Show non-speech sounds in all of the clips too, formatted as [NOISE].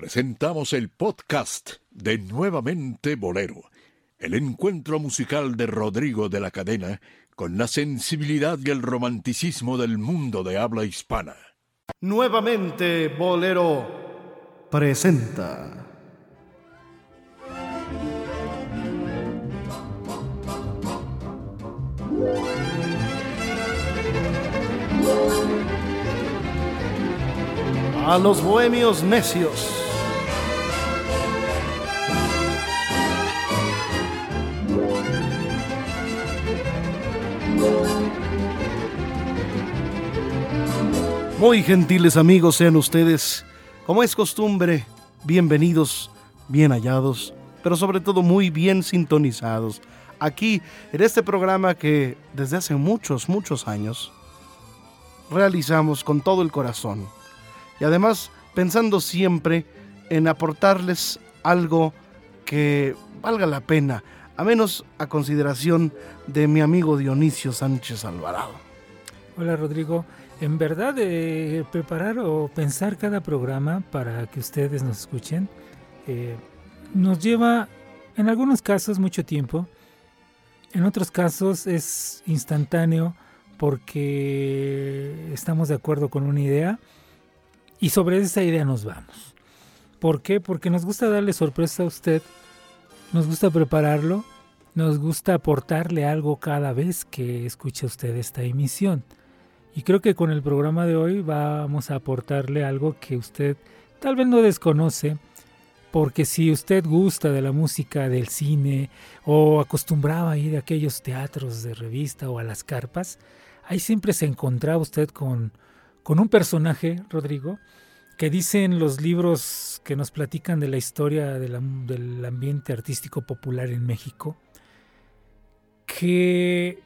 presentamos el podcast de Nuevamente Bolero, el encuentro musical de Rodrigo de la Cadena con la sensibilidad y el romanticismo del mundo de habla hispana. Nuevamente Bolero presenta. A los bohemios necios. Muy gentiles amigos sean ustedes, como es costumbre, bienvenidos, bien hallados, pero sobre todo muy bien sintonizados, aquí en este programa que desde hace muchos, muchos años realizamos con todo el corazón. Y además pensando siempre en aportarles algo que valga la pena, a menos a consideración de mi amigo Dionisio Sánchez Alvarado. Hola Rodrigo, en verdad eh, preparar o pensar cada programa para que ustedes nos escuchen eh, nos lleva en algunos casos mucho tiempo, en otros casos es instantáneo porque estamos de acuerdo con una idea y sobre esa idea nos vamos. ¿Por qué? Porque nos gusta darle sorpresa a usted, nos gusta prepararlo, nos gusta aportarle algo cada vez que escuche usted esta emisión. Y creo que con el programa de hoy vamos a aportarle algo que usted tal vez no desconoce, porque si usted gusta de la música del cine o acostumbraba a ir a aquellos teatros de revista o a las carpas, ahí siempre se encontraba usted con, con un personaje, Rodrigo, que dicen los libros que nos platican de la historia del ambiente artístico popular en México, que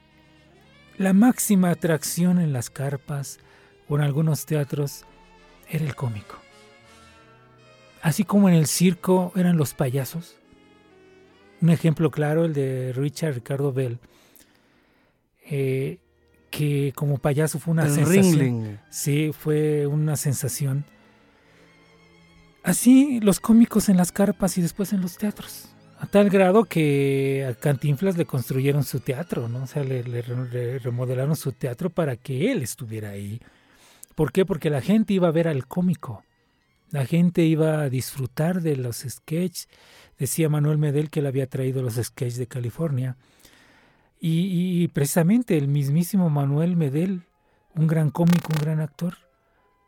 la máxima atracción en las carpas o en algunos teatros era el cómico. Así como en el circo eran los payasos. Un ejemplo claro, el de Richard Ricardo Bell, eh, que como payaso fue una sensación. Sí, fue una sensación. Así los cómicos en las carpas y después en los teatros a tal grado que a Cantinflas le construyeron su teatro, ¿no? O sea, le, remodelaron su teatro para que él estuviera ahí. ¿Por qué? Porque la gente iba a ver al cómico. La gente iba a disfrutar de los sketches. Decía Manuel Medel que él había traído los sketches de California. Y, y precisamente el mismísimo Manuel Medel, un gran cómico, un gran actor,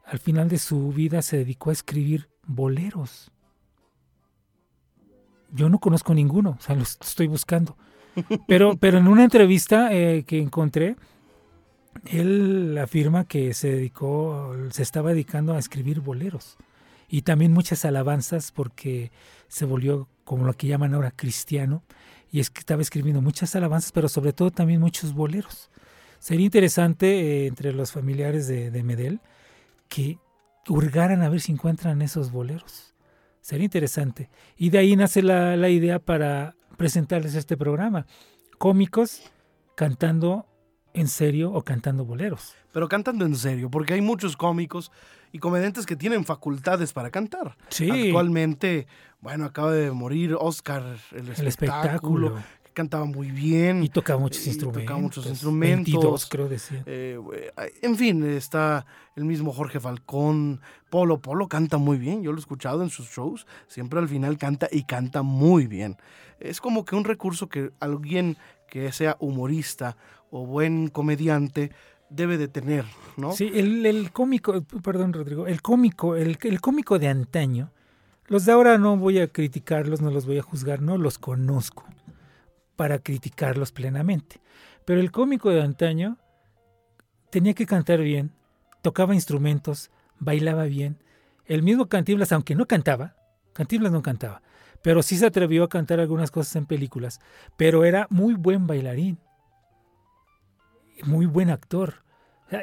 al final de su vida se dedicó a escribir boleros yo no conozco ninguno, o sea, los estoy buscando. Pero, [LAUGHS] pero en una entrevista eh, que encontré, él afirma que se dedicó, se estaba dedicando a escribir boleros y también muchas alabanzas porque se volvió como lo que llaman ahora cristiano y es que estaba escribiendo muchas alabanzas, pero sobre todo también muchos boleros. Sería interesante eh, entre los familiares de, de Medel que hurgaran a ver si encuentran esos boleros. Sería interesante. Y de ahí nace la, idea para presentarles este programa. Cómicos cantando en serio o cantando boleros. Pero cantando en serio, porque hay muchos cómicos y comediantes que tienen facultades para cantar. Sí. Actualmente, bueno, acaba de morir Oscar, el, el espectáculo, cantaba muy bien. Y tocaba muchos instrumentos. Tocaba muchos instrumentos. creo decía. Eh, en fin, está el mismo Jorge Falcón. Polo Polo canta muy bien. Yo lo he escuchado en sus shows. Siempre al final canta y canta muy bien. Es como que un recurso que alguien que sea humorista o buen comediante debe de tener, ¿no? Sí, el, cómico, perdón Rodrigo, el cómico, el, el cómico de antaño, los de ahora no voy a criticarlos, no los voy a juzgar, no los conozco para criticarlos plenamente. Pero el cómico de antaño tenía que cantar bien, tocaba instrumentos, bailaba bien. El mismo Cantinflas, aunque no cantaba, Cantinflas no cantaba, pero sí se atrevió a cantar algunas cosas en películas, pero era muy buen bailarín, muy buen actor.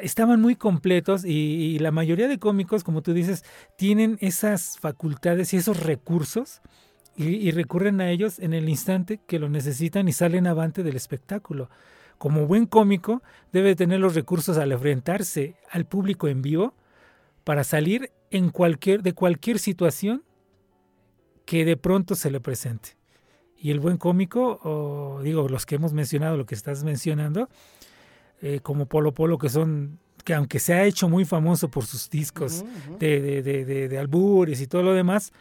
estaban muy completos y, la mayoría de cómicos, como tú dices, tienen esas facultades y esos recursos y, recurren a ellos en el instante que lo necesitan y salen avante del espectáculo. Como buen cómico, debe tener los recursos al enfrentarse al público en vivo para salir en cualquier, de cualquier situación que de pronto se le presente. Y el buen cómico, o digo, los que hemos mencionado, lo que estás mencionando, eh, como Polo Polo, que son, que aunque se ha hecho muy famoso por sus discos De, de, de, de, albures y todo lo demás,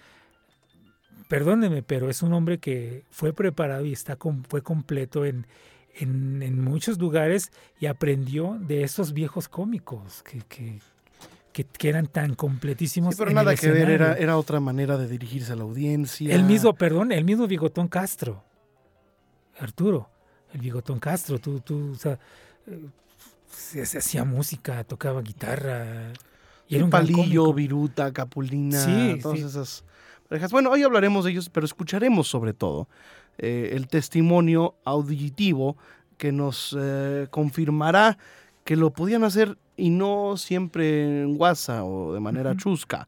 perdóneme, pero es un hombre que fue preparado y está fue completo en, en, en, muchos lugares y aprendió de esos viejos cómicos que, que, que, eran tan completísimos. Sí, pero nada que ver, era, era otra manera de dirigirse a la audiencia. El mismo, perdón, el mismo Bigotón Castro. Arturo, el Bigotón Castro, tú, tú, o sea, eh, se, hacía música, tocaba guitarra. Y era un palillo, viruta, capulina, sí, todas esas Bueno, hoy hablaremos de ellos, pero escucharemos sobre todo eh, el testimonio auditivo que nos eh, confirmará que lo podían hacer y no siempre en WhatsApp o de manera chusca.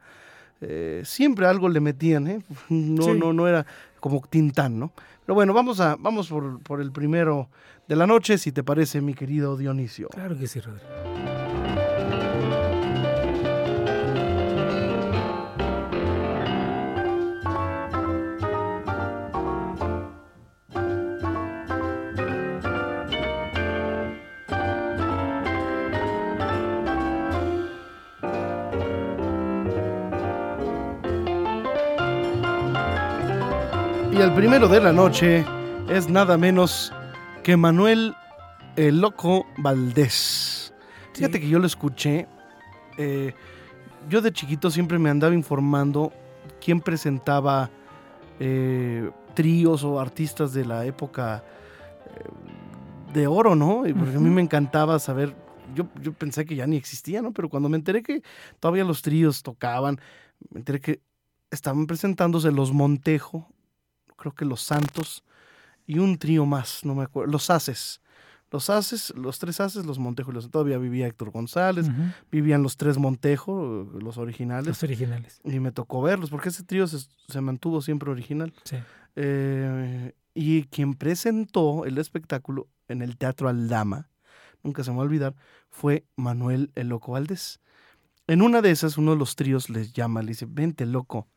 Eh, siempre algo le metían, ¿eh? [LAUGHS] No, no, no era como Tintán, ¿no? Pero bueno, vamos, a, vamos por, por el primero de la noche, si te parece, mi querido Dionisio. Claro que sí, Rodrigo. El primero de la noche es nada menos que Manuel el Loco Valdés. Fíjate que yo lo escuché. Eh, yo de chiquito siempre me andaba informando quién presentaba eh, tríos o artistas de la época eh, de oro, ¿no? Porque a mí me encantaba saber. Yo, yo pensé que ya ni existía, ¿no? Pero cuando me enteré que todavía los tríos tocaban, me enteré que estaban presentándose los Montejo, creo que los Santos y un trío más, no me acuerdo, los Haces. Los Haces, los tres Haces, los Montejo, los, todavía vivía Héctor González, vivían los tres Montejo, los originales. Los originales. Y me tocó verlos, porque ese trío se, mantuvo siempre original. Sí. Eh, y quien presentó el espectáculo en el Teatro Aldama, nunca se me va a olvidar, fue Manuel El Loco Valdés. En una de esas, uno de los tríos les llama, le dice, vente loco,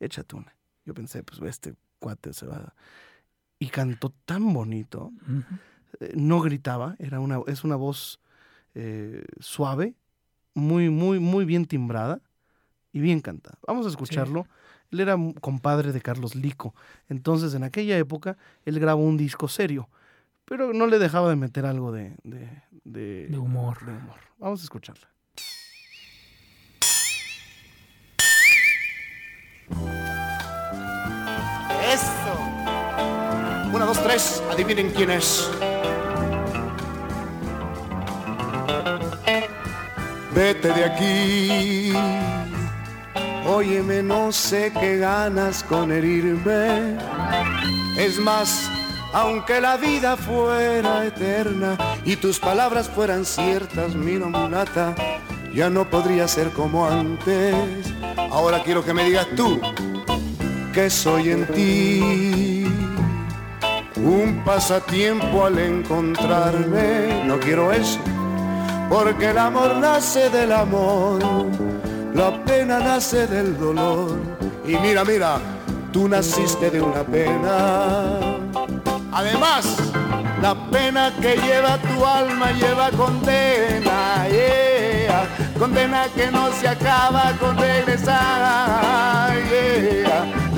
échate una. Yo pensé, pues este cuate se va. Y cantó tan bonito. Eh, no gritaba, era una, es una voz eh, suave, muy, muy, muy bien timbrada y bien cantada. Vamos a escucharlo. Él era compadre de Carlos Lico. Entonces, en aquella época, él grabó un disco serio, pero no le dejaba de meter algo de, de humor. De humor. Vamos a escucharla. Una, dos, tres, adivinen quién es. Vete de aquí. Óyeme, no sé qué ganas con herirme. Es más, aunque la vida fuera eterna y tus palabras fueran ciertas, mi mulata, ya no podría ser como antes. Ahora quiero que me digas tú que soy en ti. Un pasatiempo al encontrarme, no quiero eso, porque el amor nace del amor, la pena nace del dolor. Y mira, mira, tú naciste de una pena. Además, la pena que lleva tu alma lleva condena, condena que no se acaba con regresar.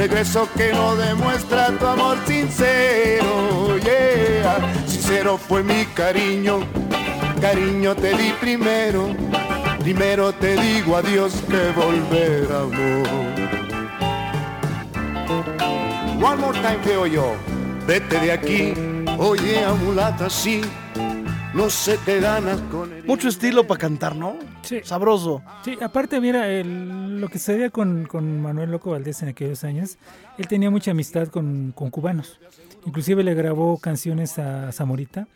Regreso que no demuestra tu amor sincero, yeah. sincero fue mi cariño, cariño te di primero, primero te digo adiós que volver amor. One more time veo yo, vete de aquí Oye, amulata, sí, no sé qué ganas con Mucho estilo para cantar, ¿no? Sí. Sabroso. Sí, aparte, mira, lo que se veía con, Manuel Loco Valdés en aquellos años, él tenía mucha amistad con, cubanos. Inclusive le grabó canciones a Zamorita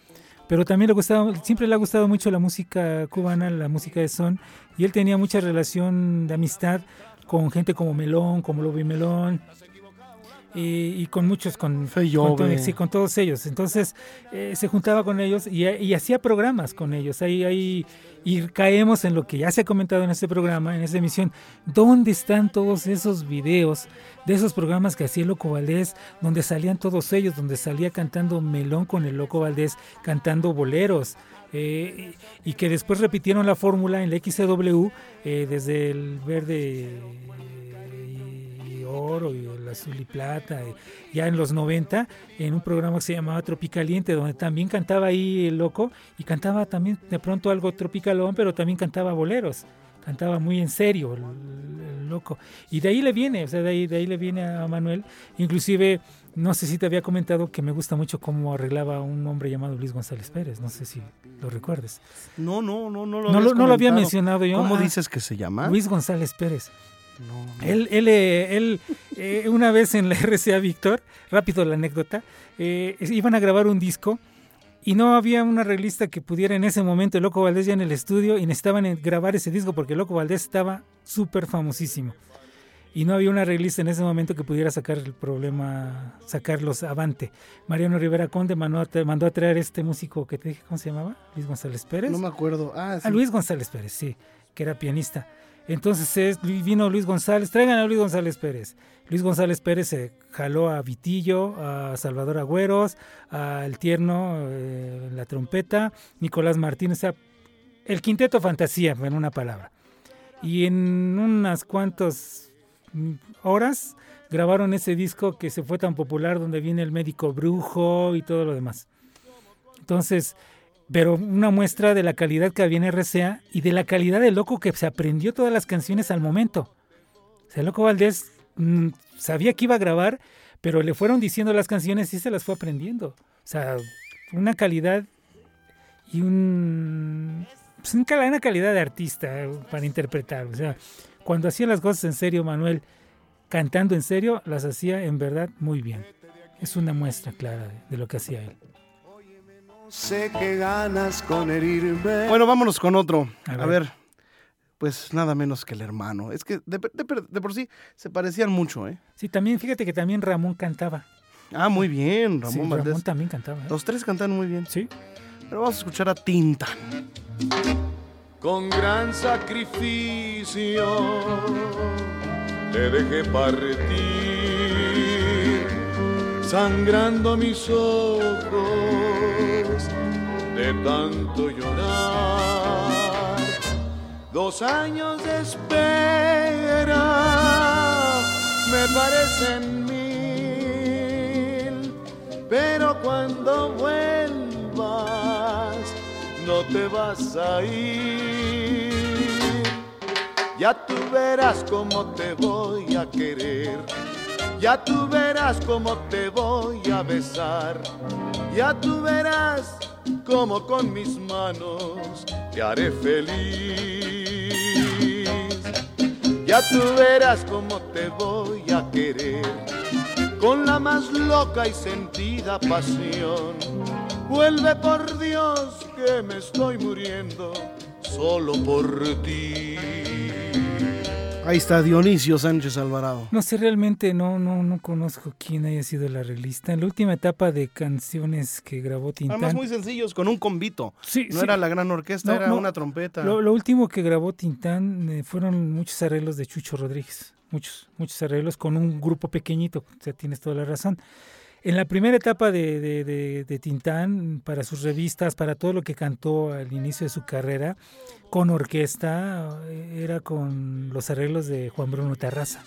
pero también le gustaba, siempre le ha gustado mucho la música cubana, la música de son, y él tenía mucha relación de amistad con gente como Melón, como Lobby Melón, y, con muchos, con, con, sí, con todos ellos. Entonces eh, se juntaba con ellos y, hacía programas con ellos. Ahí, ahí, y caemos en lo que ya se ha comentado en este programa, en esta emisión. ¿Dónde están todos esos videos de esos programas que hacía el Loco Valdés, donde salían todos ellos, donde salía cantando Melón con el Loco Valdés, cantando boleros? Eh, y que después repitieron la fórmula en la XCW eh, desde el verde oro y el azul y plata, ya en los 90, en un programa que se llamaba Tropicaliente, donde también cantaba ahí el loco y cantaba también de pronto algo tropicalón, pero también cantaba boleros, cantaba muy en serio el, loco. Y de ahí le viene, o sea, de ahí, de ahí le viene a Manuel, inclusive... No sé si te había comentado que me gusta mucho cómo arreglaba un hombre llamado Luis González Pérez. No sé si lo recuerdes. No, no, no, no lo, no, lo, no lo había mencionado yo. ¿Cómo ah, dices que se llama? Luis González Pérez. Él, él, eh, él eh, una vez en la [LAUGHS] RCA Víctor, rápido la anécdota, eh, iban a grabar un disco y no había una arreglista que pudiera en ese momento, el Loco Valdés ya en el estudio, y necesitaban grabar ese disco porque el Loco Valdés estaba súper famosísimo. Y no había una arreglista en ese momento que pudiera sacar el problema, sacarlos avante. Mariano Rivera Conde mandó a, mandó a traer este músico que te dije, ¿cómo se llamaba? Luis González Pérez. No me acuerdo. Ah, sí. A Luis González Pérez, sí, que era pianista. Entonces vino Luis González, traigan a Luis González Pérez. Luis González Pérez se jaló a Vitillo, a Salvador Agüeros, al Tierno, eh, la trompeta, Nicolás Martínez, el quinteto fantasía, en una palabra. Y en unas cuantas horas grabaron ese disco que se fue tan popular, donde viene el médico brujo y todo lo demás. Entonces, pero una muestra de la calidad que había en RCA y de la calidad del loco que se aprendió todas las canciones al momento. O sea, el loco Valdés mm, sabía que iba a grabar, pero le fueron diciendo las canciones y se las fue aprendiendo. O sea, una calidad y un, pues una calidad de artista eh, para interpretar. O sea, cuando hacía las cosas en serio, Manuel, cantando en serio, las hacía en verdad muy bien. Es una muestra clara de lo que hacía él. Sé que ganas con herirme. Bueno, vámonos con otro. A ver. pues nada menos que el hermano. Es que de, por sí se parecían mucho, ¿eh? Sí, también, fíjate que también Ramón cantaba. Ah, muy bien, Ramón sí, Ramón también cantaba. ¿eh? Los tres cantan muy bien. Sí. Pero vamos a escuchar a Tinta. Con gran sacrificio te dejé partir, sangrando mis ojos de tanto llorar. Dos años de espera me parecen mil, pero cuando vuelvas no te vas a ir. Ya tú verás cómo te voy a querer. Ya tú verás cómo te voy a besar. Ya tú verás como con mis manos te haré feliz. Ya tú verás cómo te voy a querer, con la más loca y sentida pasión. Vuelve por Dios que me estoy muriendo solo por ti. Ahí está Dionisio Sánchez Alvarado. No sé, realmente no, no, no conozco quién haya sido la arreglista. En la última etapa de canciones que grabó Tintán. Además muy sencillos, con un convito. Sí, no era la gran orquesta, era una trompeta. Lo, último que grabó Tintán eh, fueron muchos arreglos de Chucho Rodríguez. Muchos, muchos arreglos con un grupo pequeñito. O sea, tienes toda la razón. En la primera etapa de, de, Tintán, para sus revistas, para todo lo que cantó al inicio de su carrera, con orquesta, eh, era con los arreglos de Juan Bruno Terraza.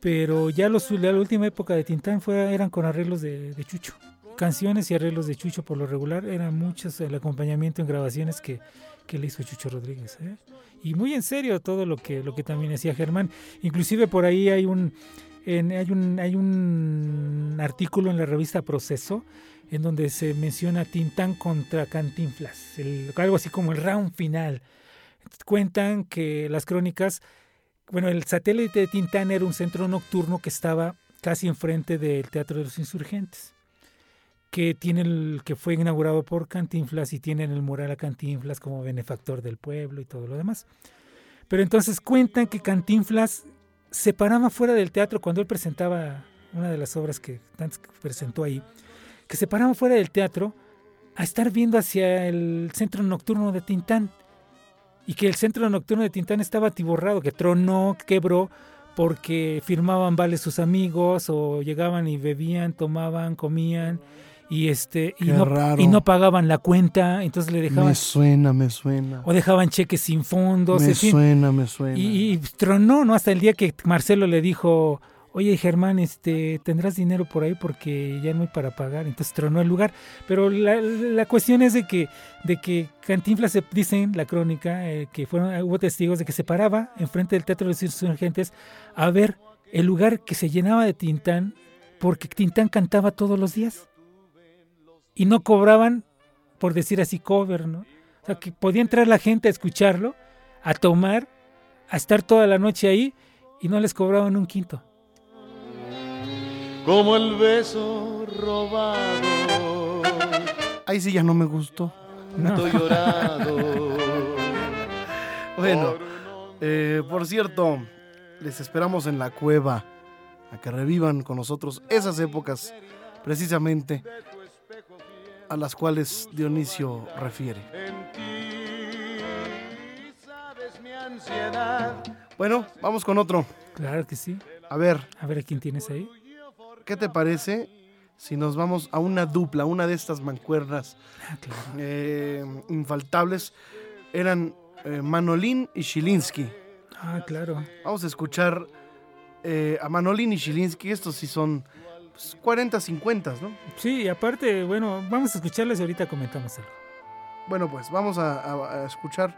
Pero ya los, la última época de Tintán fue, eran con arreglos de, Chucho. Canciones y arreglos de Chucho por lo regular, eran muchos el acompañamiento en grabaciones que, que le hizo Chucho Rodríguez. ¿eh? Y muy en serio todo lo que, lo que también hacía Germán. Inclusive por ahí hay un hay, un, artículo en la revista Proceso en donde se menciona Tintán contra Cantinflas, algo así como el round final. Cuentan que las crónicas, bueno, el satélite de Tintán era un centro nocturno que estaba casi enfrente del Teatro de los Insurgentes, que, tiene el, que fue inaugurado por Cantinflas y tienen el mural a Cantinflas como benefactor del pueblo y todo lo demás. Pero entonces cuentan que Cantinflas se paraba fuera del teatro cuando él presentaba una de las obras que Dantes presentó ahí, que se paraban fuera del teatro a estar viendo hacia el centro nocturno de Tintán. Y que el centro nocturno de Tintán estaba atiborrado, que tronó, quebró, porque firmaban vales sus amigos o llegaban y bebían, tomaban, comían y este y no, y no pagaban la cuenta, entonces le dejaban Me suena, me suena. o dejaban cheques sin fondos, Me en fin. suena, me suena. Y, y tronó, ¿no? Hasta el día que Marcelo le dijo, oye Germán, este, tendrás dinero por ahí porque ya no hay para pagar. Entonces tronó el lugar. Pero la, la cuestión es de que, de que Cantinflas, se, dicen la crónica, eh, que fueron, hubo testigos de que se paraba enfrente del Teatro de los Insurgentes a ver el lugar que se llenaba de Tintán porque Tintán cantaba todos los días. Y no cobraban, por decir así, cover, ¿no? O sea, que podía entrar la gente a escucharlo, a tomar, a estar toda la noche ahí y no les cobraban un quinto. como el beso robado. Ahí sí ya no me gustó. No. Estoy llorado. Bueno, eh, por cierto, les esperamos en la cueva a que revivan con nosotros esas épocas, precisamente a las cuales Dionisio refiere. Bueno, vamos con otro. Claro que sí. A ver, A ver a quién tienes ahí. ¿qué te parece si nos vamos a una dupla, una de estas mancuernas Ah, claro. eh, infaltables? Eran eh, Manolín y Shilinsky. Ah, claro. Vamos a escuchar eh, a Manolín y Shilinsky. Estos sí son pues, 40, 50, ¿no? Sí, y aparte, bueno, vamos a escucharles y ahorita comentamos algo. Bueno, pues vamos a, a- a escuchar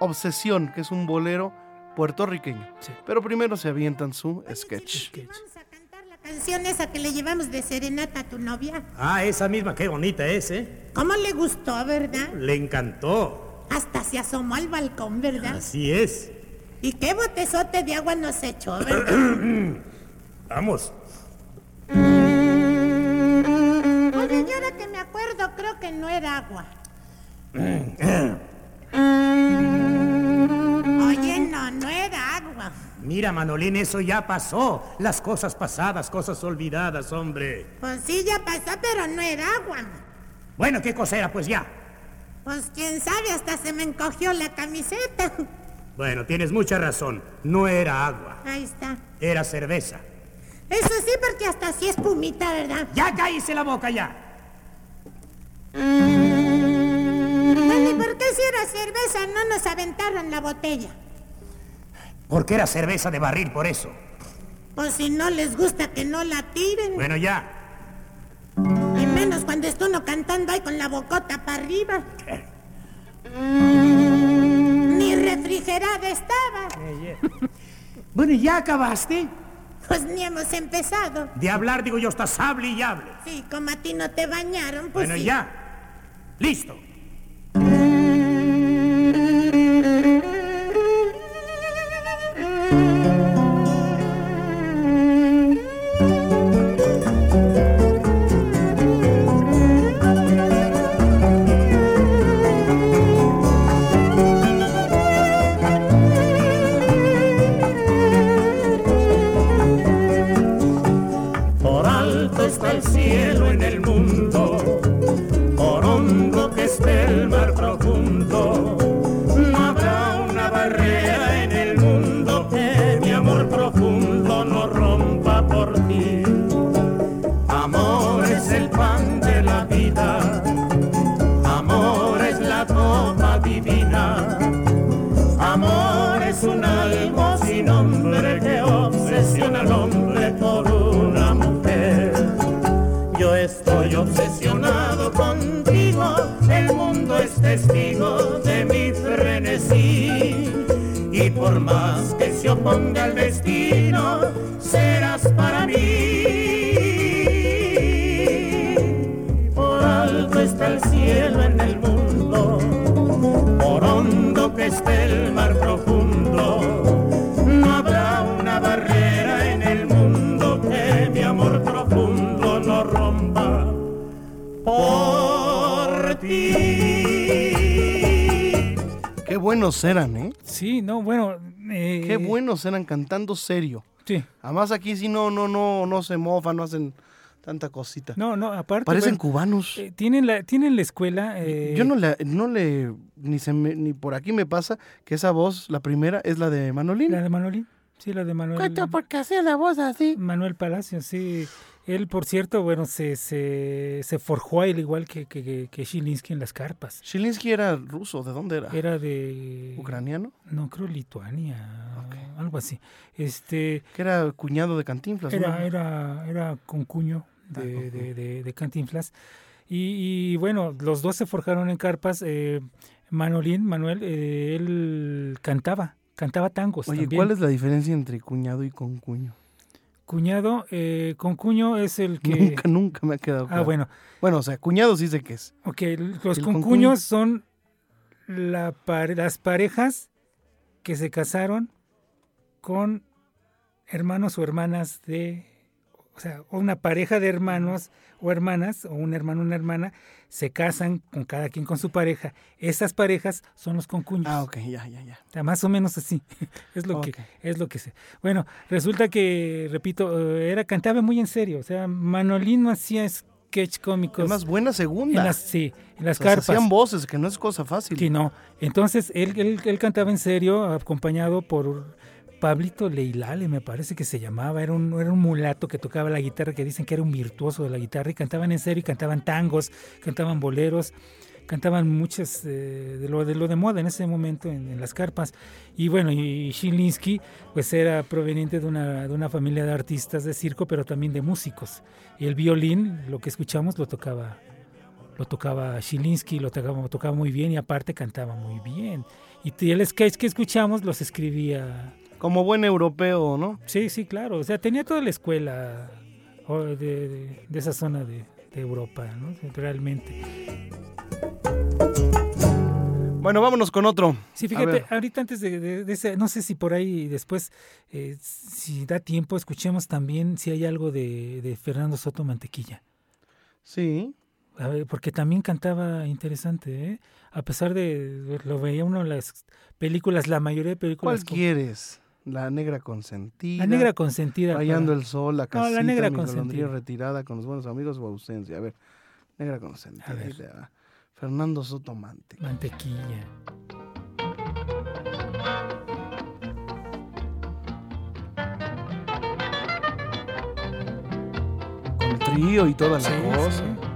Obsesión, que es un bolero puertorriqueño. Sí. Pero primero se avientan su sketch. Sketch. Vamos a cantar la canción esa que le llevamos de serenata a tu novia. Ah, esa misma, qué bonita es, ¿eh? ¿Cómo le gustó, verdad? Le encantó. Hasta se asomó al balcón, ¿verdad? Así es. ¿Y qué botezote de agua nos echó, verdad? [CLEARS THROAT] Vamos. Oye, ahora que me acuerdo, creo que no era agua. Oye, no, no era agua. Mira, Manolín, eso ya pasó. Las cosas pasadas, cosas olvidadas, hombre. Pues sí, ya pasó, pero no era agua. Bueno, ¿qué cosa era? Pues ya. Pues quién sabe, hasta se me encogió la camiseta. Bueno, tienes mucha razón. No era agua, Ahí está. era cerveza. Eso sí, porque hasta así espumita, ¿verdad? Ya cállese la boca ya. Bueno, ¿y por qué si era cerveza no nos aventaron la botella? Porque era cerveza de barril, por eso. Pues si no les gusta que no la tiren. Bueno, ya. Y menos cuando está uno cantando ahí con la bocota para arriba. Ni refrigerada estaba. Bueno, ¿ya acabaste? Pues ni hemos empezado. De hablar, digo yo, estás hable y hable. Sí, como a ti no te bañaron, pues bueno, sí. ya. Listo. Oponga el destino, serás para mí. Por alto está el cielo en el mundo, por hondo que esté el mar profundo, no habrá una barrera en el mundo que mi amor profundo no rompa por ti. Qué buenos eran, ¿eh? Sí, no, bueno. Buenos eran cantando serio. Sí. Además aquí sí no, no, no, no se mofan, no hacen tanta cosita. No, no, aparte. Parecen bueno, cubanos. eh, tienen, la, tienen la escuela. eh, Yo no le, no le, ni se me- ni por aquí me pasa que esa voz, la primera, es la de Manolín. La de Manolín. Sí, la de Manuel. por qué hacía la voz así. Manuel Palacios, sí. Él, por cierto, bueno, se, se, se forjó a él igual que, que, Shilinsky en las carpas. Shilinsky era ruso, ¿de dónde era? Era de... ¿Ucraniano? No, creo Lituania, algo así. Este, Que era cuñado de Cantinflas, ¿no? era, era, era concuño Ah, de, de, de, de Cantinflas. Y, y, bueno, los dos se forjaron en carpas. Eh, Manolín, Manuel, eh, él cantaba, cantaba tangos Oye, también. ¿cuál es la diferencia entre cuñado y concuño? Cuñado, eh, concuño es el que... Nunca, nunca me ha quedado Ah, bueno, Bueno, o sea, cuñado sí sé qué es. ok, los ¿El concuños concuño? son la pare- las parejas que se casaron con hermanos o hermanas de, o sea, una pareja de hermanos o hermanas, o un hermano o una hermana, se casan con cada quien con su pareja. Esas parejas son los concuños. Ah, ok, ya, ya, ya. O sea, más o menos así. [LAUGHS] es lo que es lo que sé. Bueno, resulta que repito, eh, era cantaba muy en serio, o sea, Manolín no hacía sketch cómicos Es más buena en segunda. las sí, en las O sea, se carpas. hacían voces, que no es cosa fácil. Sí, no. Entonces él, él, él cantaba en serio, acompañado por Pablito Leilale, me parece que se llamaba. Era un, era un mulato que tocaba la guitarra, que dicen que era un virtuoso de la guitarra. Y cantaban en serio, y cantaban tangos, cantaban boleros, cantaban muchas eh, de, lo, de lo de moda en ese momento en, las carpas. Y bueno, y Shilinsky, pues era proveniente de una, de una familia de artistas de circo, pero también de músicos. Y el violín, lo que escuchamos, lo tocaba lo tocaba Shilinsky, lo tocaba, tocaba muy bien y aparte cantaba muy bien. Y el sketch que escuchamos los escribía. Como buen europeo, ¿no? Sí, sí, claro. O sea, tenía toda la escuela de, de- de esa zona de, de Europa, ¿no? Realmente. Bueno, vámonos con otro. Sí, fíjate, ahorita antes de, de- de ese, no sé si por ahí después, eh, si da tiempo, escuchemos también si hay algo de, de Fernando Soto Mantequilla. Sí. A ver, porque también cantaba interesante, ¿eh? A pesar de, lo veía uno en las películas, la mayoría de películas. ¿Cuál quieres? La negra consentida. La negra consentida. Rayando para- el sol, la No, casita, la negra mi consentida. retirada con los buenos amigos o ausencia. A ver, negra consentida. A ver. ahí le va. Fernando Soto Mante. Mantequilla. Con trío y toda la Sí, cosa. sí.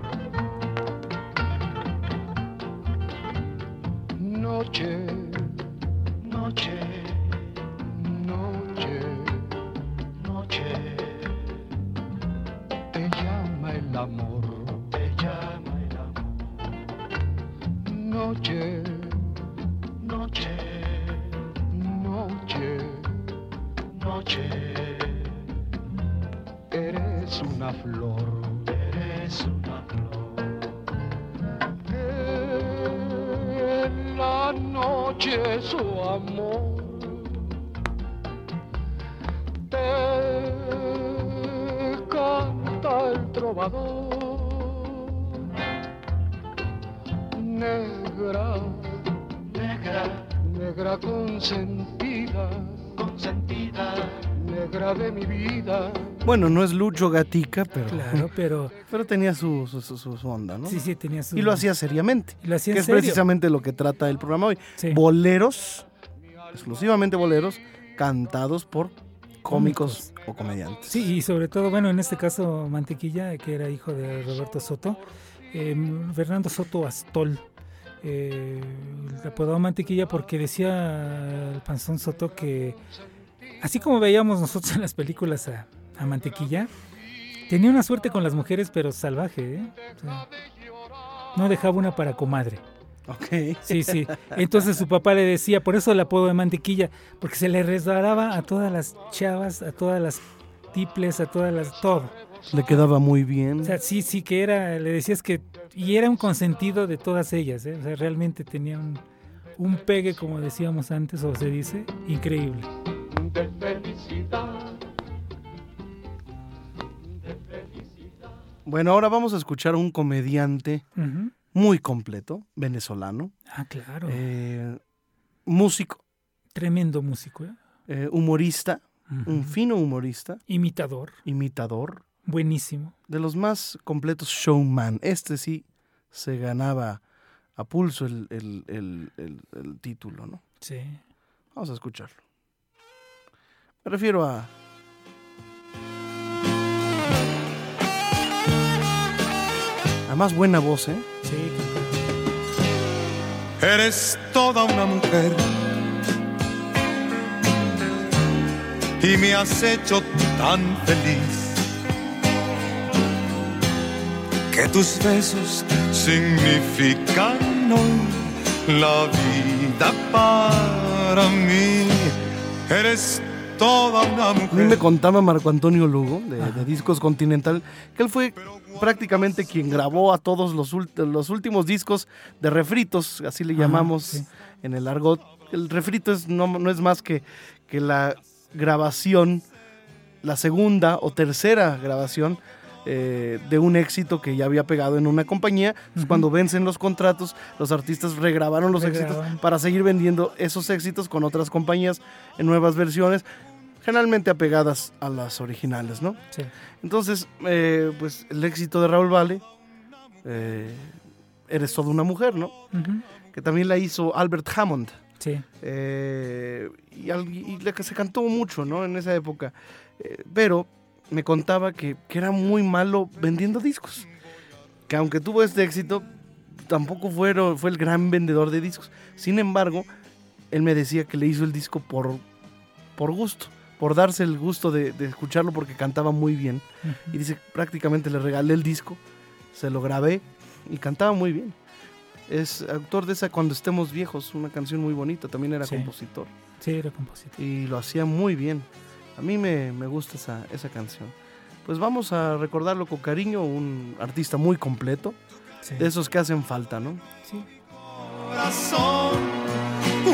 Negra de mi vida Bueno, no es Lucho Gatica, pero, Claro, pero [LAUGHS] pero tenía su, su, su- su onda, ¿no? sí, sí, tenía su... Y lo hacía seriamente. y lo hacía Que en es serio. precisamente lo que trata el programa hoy. Sí. Boleros, exclusivamente boleros, cantados por cómicos o comediantes. Sí, y sobre todo, bueno, en este caso Mantequilla, que era hijo de Roberto Soto, eh, Fernando Soto Astol, eh, le apodado Mantequilla porque decía el panzón Soto que, así como veíamos nosotros en las películas a, a Mantequilla, tenía una suerte con las mujeres, pero salvaje, ¿eh? O sea, no dejaba una para comadre. Ok. Sí, sí. Entonces su papá le decía, por eso el apodo de mantequilla, porque se le resbalaba a todas las chavas, a todas las tiples, a todas las. todo. Le quedaba muy bien. O sea, sí, sí, que era, le decías que. Y era un consentido de todas ellas, ¿eh? O sea, realmente tenía un, un pegue, como decíamos antes, o se dice, increíble. De felicidad Bueno, ahora vamos a escuchar a un comediante muy completo, venezolano, Ah, claro. eh, músico, Tremendo músico, ¿eh? eh, humorista, un fino humorista, Imitador, imitador, buenísimo. de los más completos showman. Este sí se ganaba a pulso el, el- el- el- el título, ¿no? Sí. Vamos a escucharlo. Me refiero a... A más buena voz, ¿eh? Sí, Eres toda una mujer y me has hecho tan feliz que tus besos significan hoy la vida para mí. Eres toda una A mí me mujer. contaba Marco Antonio Lugo, de, de Discos Continental, que él fue prácticamente quien grabó a todos los, los últimos discos de refritos, así le Ajá, llamamos sí. en el argot. El refrito es, no, no es más que, que la grabación, la segunda o tercera grabación eh, de un éxito que ya había pegado en una compañía. Cuando vencen los contratos, los artistas regrabaron los Regraban. éxitos para seguir vendiendo esos éxitos con otras compañías en nuevas versiones, generalmente apegadas a las originales, ¿no? sí. Entonces, eh, pues el éxito de Raúl Vale, eh, Eres toda una mujer, ¿no? Ujú. Que también la hizo Albert Hammond. Sí. Eh, y, la que se cantó mucho, ¿no? En esa época. Eh, pero me contaba que, que era muy malo vendiendo discos. Que aunque tuvo este éxito, tampoco fueron, fue el gran vendedor de discos. Sin embargo, él me decía que le hizo el disco por, por gusto, por darse el gusto de, de escucharlo porque cantaba muy bien. Y dice, prácticamente le regalé el disco, se lo grabé y cantaba muy bien. Es autor de esa Cuando estemos viejos, una canción muy bonita, también era Sí. compositor Sí, era compositor. y lo hacía muy bien. A mí me, me gusta esa, esa canción. Pues vamos a recordarlo con cariño, un artista muy completo, Sí. de esos que hacen falta, ¿no? Sí. corazón,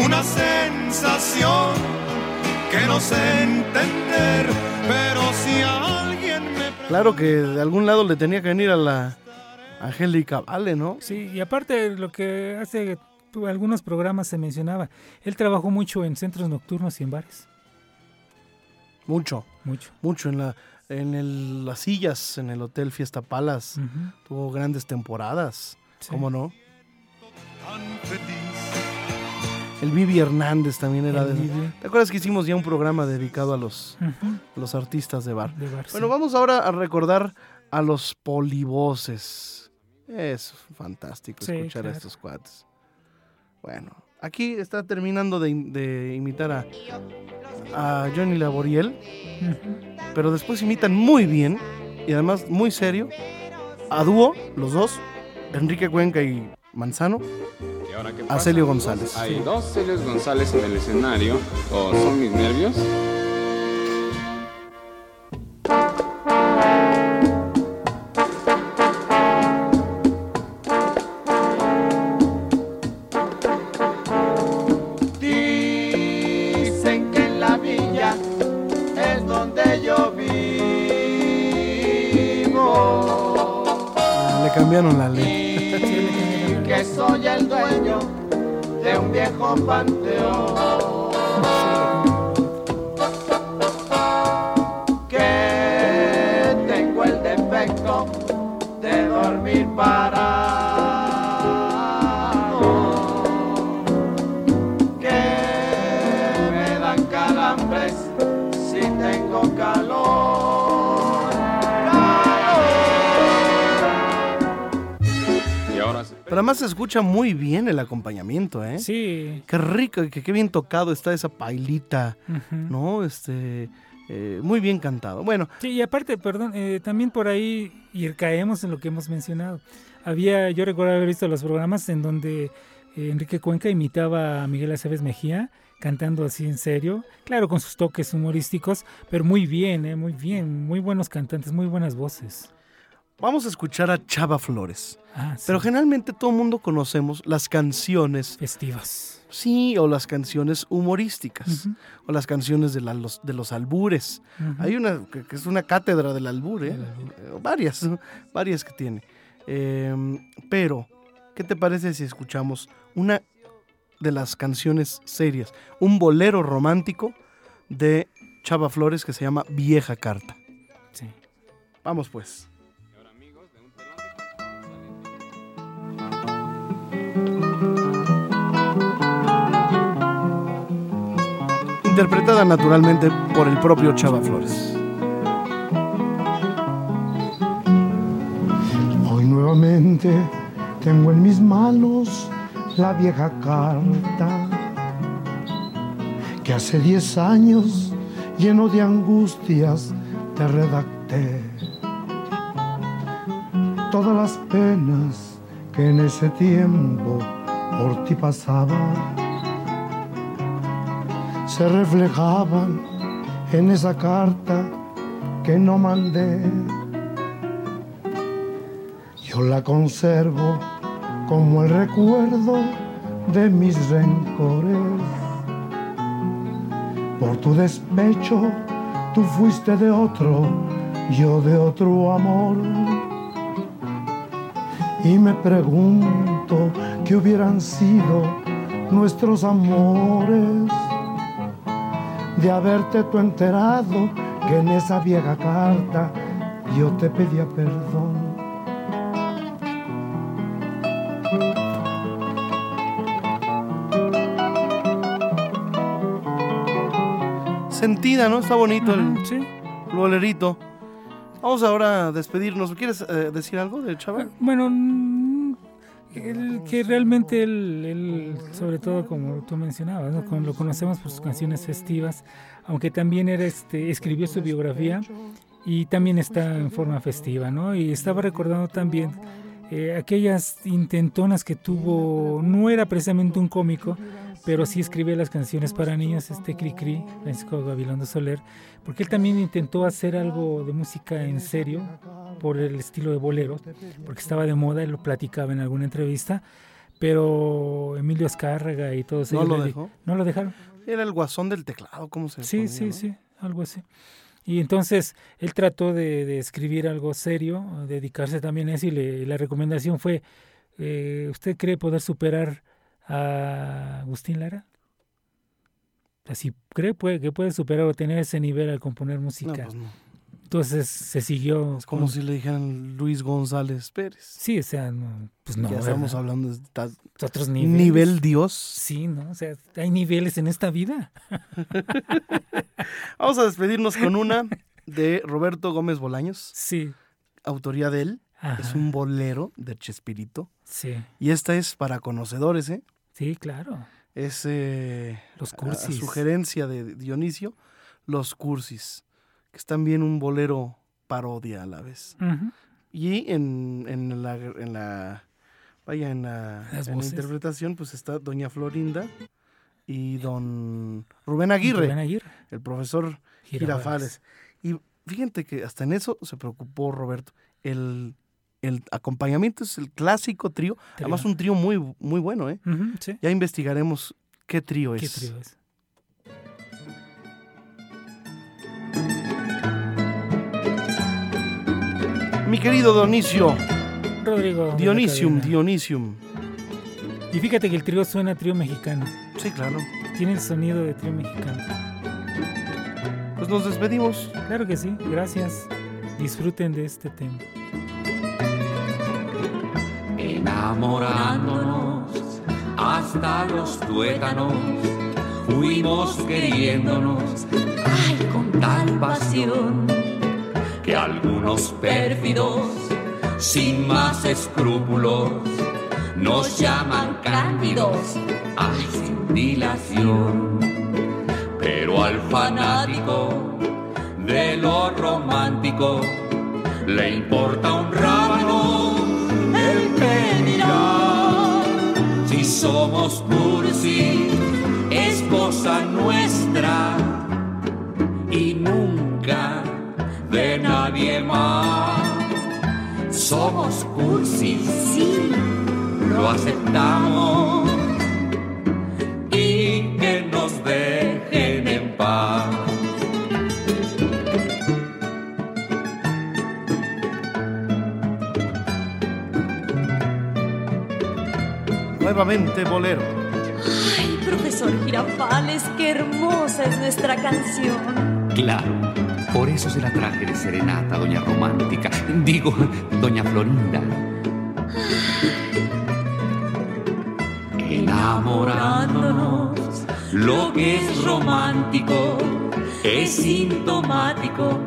una sensación que no sé entender, pero si alguien me Claro que de algún lado le tenía que venir a la Angélica Vale, ¿no? Sí, y aparte lo que hace algunos programas se mencionaba, él trabajó mucho en centros nocturnos y en bares. Mucho, Mucho. mucho en la en el- las sillas en el Hotel Fiesta Palace. Tuvo grandes temporadas, Sí. ¿cómo no? tan feliz. El Vivi Hernández también era El de... Vivi. ¿Te acuerdas que hicimos ya un programa dedicado a los, a los artistas de bar? De bar, Bueno, sí. vamos ahora a recordar a los polivoces. Es fantástico Sí, escuchar a estos cuates. Bueno, aquí está terminando de, de imitar a, a Johnny Laboriel, pero después imitan muy bien y además muy serio a dúo, los dos, Enrique Cuenca y Manzano, ¿Y ahora qué a pasa? Celio González. Hay dos Celios González en el escenario. ¿O son mis nervios? Dicen que en la villa es donde yo vivo. Ah, Le cambiaron la letra. Soy el dueño de un viejo panteón. Pero además se escucha muy bien el acompañamiento, ¿eh? Sí. Qué rico y que qué bien tocado está esa pailita. ¿no? Este, eh, muy bien cantado. Bueno, Sí, y aparte, perdón, eh, también por ahí y caemos en lo que hemos mencionado. Había, yo recuerdo haber visto los programas en donde eh, Enrique Cuenca imitaba a Miguel Aceves Mejía cantando así en serio, claro, con sus toques humorísticos, pero muy bien, eh, muy bien, muy buenos cantantes, muy buenas voces. Vamos a escuchar a Chava Flores. Ah, sí, Pero generalmente todo el mundo conocemos las canciones, festivas. sí, o las canciones humorísticas, o las canciones de, la- los, de los albures. Hay una que, que es una cátedra del albur, ¿eh? Varias, [LAUGHS] varias que tiene. Eh, pero, ¿qué te parece si escuchamos una de las canciones serias? Un bolero romántico de Chava Flores que se llama Vieja Carta. Sí. Vamos pues. Interpretada naturalmente por el propio Chava Flores. Hoy nuevamente tengo en mis manos la vieja carta que hace diez años lleno de angustias te redacté. Todas las penas que en ese tiempo por ti pasaba se reflejaban en esa carta que no mandé. Yo la conservo como el recuerdo de mis rencores. Por tu despecho, tú fuiste de otro, yo de otro amor. Y me pregunto qué hubieran sido nuestros amores de haberte tú enterado que en esa vieja carta yo te pedía perdón. Sentida, ¿no? Está bonito el, sí. el bolerito. Vamos ahora a despedirnos. ¿Quieres eh, decir algo de Chava? Bueno, mm, el que realmente él, él, sobre todo como tú mencionabas, ¿no? Lo conocemos por sus canciones festivas, aunque también era este, escribió su biografía y también está en forma festiva, ¿no? Y estaba recordando también eh, aquellas intentonas que tuvo, no era precisamente un cómico, pero sí escribía las canciones para niños, este Cricri, Francisco Gabilondo Soler, porque él también intentó hacer algo de música en serio por el estilo de bolero, porque estaba de moda y lo platicaba en alguna entrevista, pero Emilio Escárraga y todos ¿No ellos lo le dejó? no lo dejaron. Era el guasón del teclado, ¿cómo se Sí, ponía, sí, no? sí, algo así. Y entonces él trató de, de escribir algo serio, dedicarse también a eso y le- la recomendación fue, eh, ¿usted cree poder superar a Agustín Lara? Así cree puede, que puede superar o tener ese nivel al componer No, música. pues no. Entonces se siguió. Es como con- si le dijeran Luis González Pérez. Sí, o sea, no, pues no. ya estamos ¿verdad? hablando de ta- Otros niveles. nivel Dios. Sí, ¿no? O sea, hay niveles en esta vida. [LAUGHS] Vamos a despedirnos con una de Roberto Gómez Bolaños, Sí. autoría de él. Ajá. Es un bolero de Chespirito. Sí, Y esta es para conocedores, ¿eh? sí, claro. Es eh, Los a- a cursis. sugerencia de Dionisio, Los Cursis, que es también un bolero parodia a la vez. Y en, en la, en la vaya en la, en interpretación pues está doña Florinda y don Rubén Aguirre, Rubén Aguirre. el profesor Girafales. Y fíjate que hasta en eso se preocupó Roberto. El, el acompañamiento es el clásico trío, además un trío muy, muy bueno, ¿eh? Sí. Ya investigaremos qué trío ¿Qué es. trío es? Mi querido Dionisio, Rodrigo. Dionisium. Dionisium. Y fíjate que el trío suena a trío mexicano. Sí, claro. Tiene el sonido de trío mexicano. Pues nos despedimos. Claro que sí, gracias. Disfruten de este tema. enamorándonos hasta los tuétanos, fuimos queriéndonos, ay, con tal pasión, que algunos pérfidos, sin más escrúpulos, nos llaman cándidos, ay, sin dilación. Pero al fanático de lo romántico le importa un rábano el que dirá si somos cursi somos cursis sí lo aceptamos y que nos dejen en paz Nuevamente bolero. Ay, profesor Girafales, qué hermosa es nuestra canción. Claro, por eso se la traje de serenata, doña Romántica. Digo, doña Florinda. Enamorándonos, lo que es romántico es sintomático,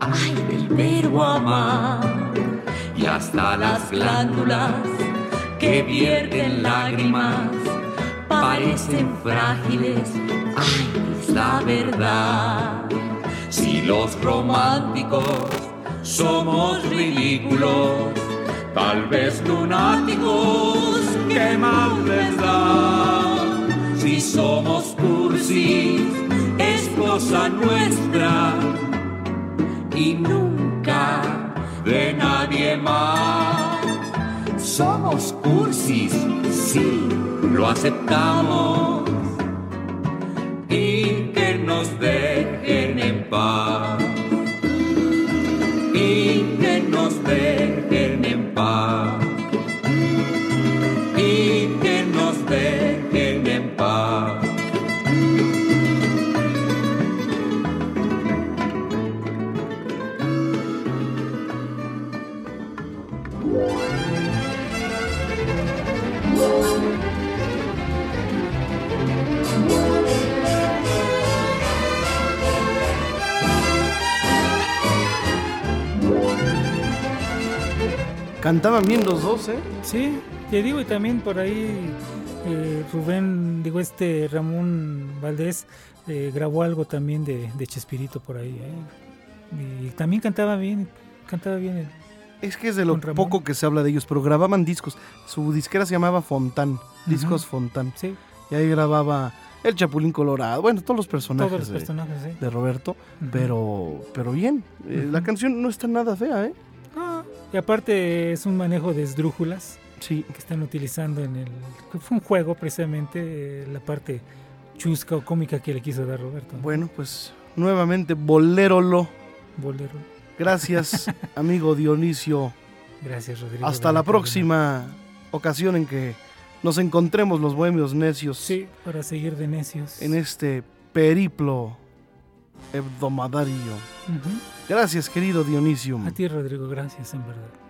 ay, del verbo amar. Y hasta las glándulas que vierten lágrimas parecen frágiles, ay, es la verdad. Si los románticos somos ridículos, tal vez lunáticos, ¿qué más les? Si somos cursis, es cosa nuestra y nunca de nadie más. Somos cursis, sí, lo aceptamos dejen Cantaban bien los dos, ¿eh? Sí, te digo, y también por ahí eh, Rubén, digo, este Ramón Valdés eh, grabó algo también de, de Chespirito por ahí. ¿eh? Y también cantaba bien, cantaba bien. el- Es que es de lo poco que se habla de ellos, pero grababan discos. Su disquera se llamaba Fontán, Discos Fontán. Sí, Y ahí grababa el Chapulín Colorado, bueno, todos los personajes, todos los de, personajes, sí. de Roberto, pero, pero bien. Eh, La canción no está nada fea, ¿eh? Y aparte es un manejo de esdrújulas Sí, que están utilizando en el... Fue un juego precisamente, eh, la parte chusca o cómica que le quiso dar Roberto. bueno, pues nuevamente Bolérolo. Bolero. Gracias, [LAUGHS] amigo Dionisio. Gracias, Rodrigo. Hasta la próxima ocasión en que nos encontremos los bohemios necios Sí, para seguir de necios. en este periplo hebdomadario. Ujú. Gracias, querido Dionisio. A ti, Rodrigo, gracias, en verdad.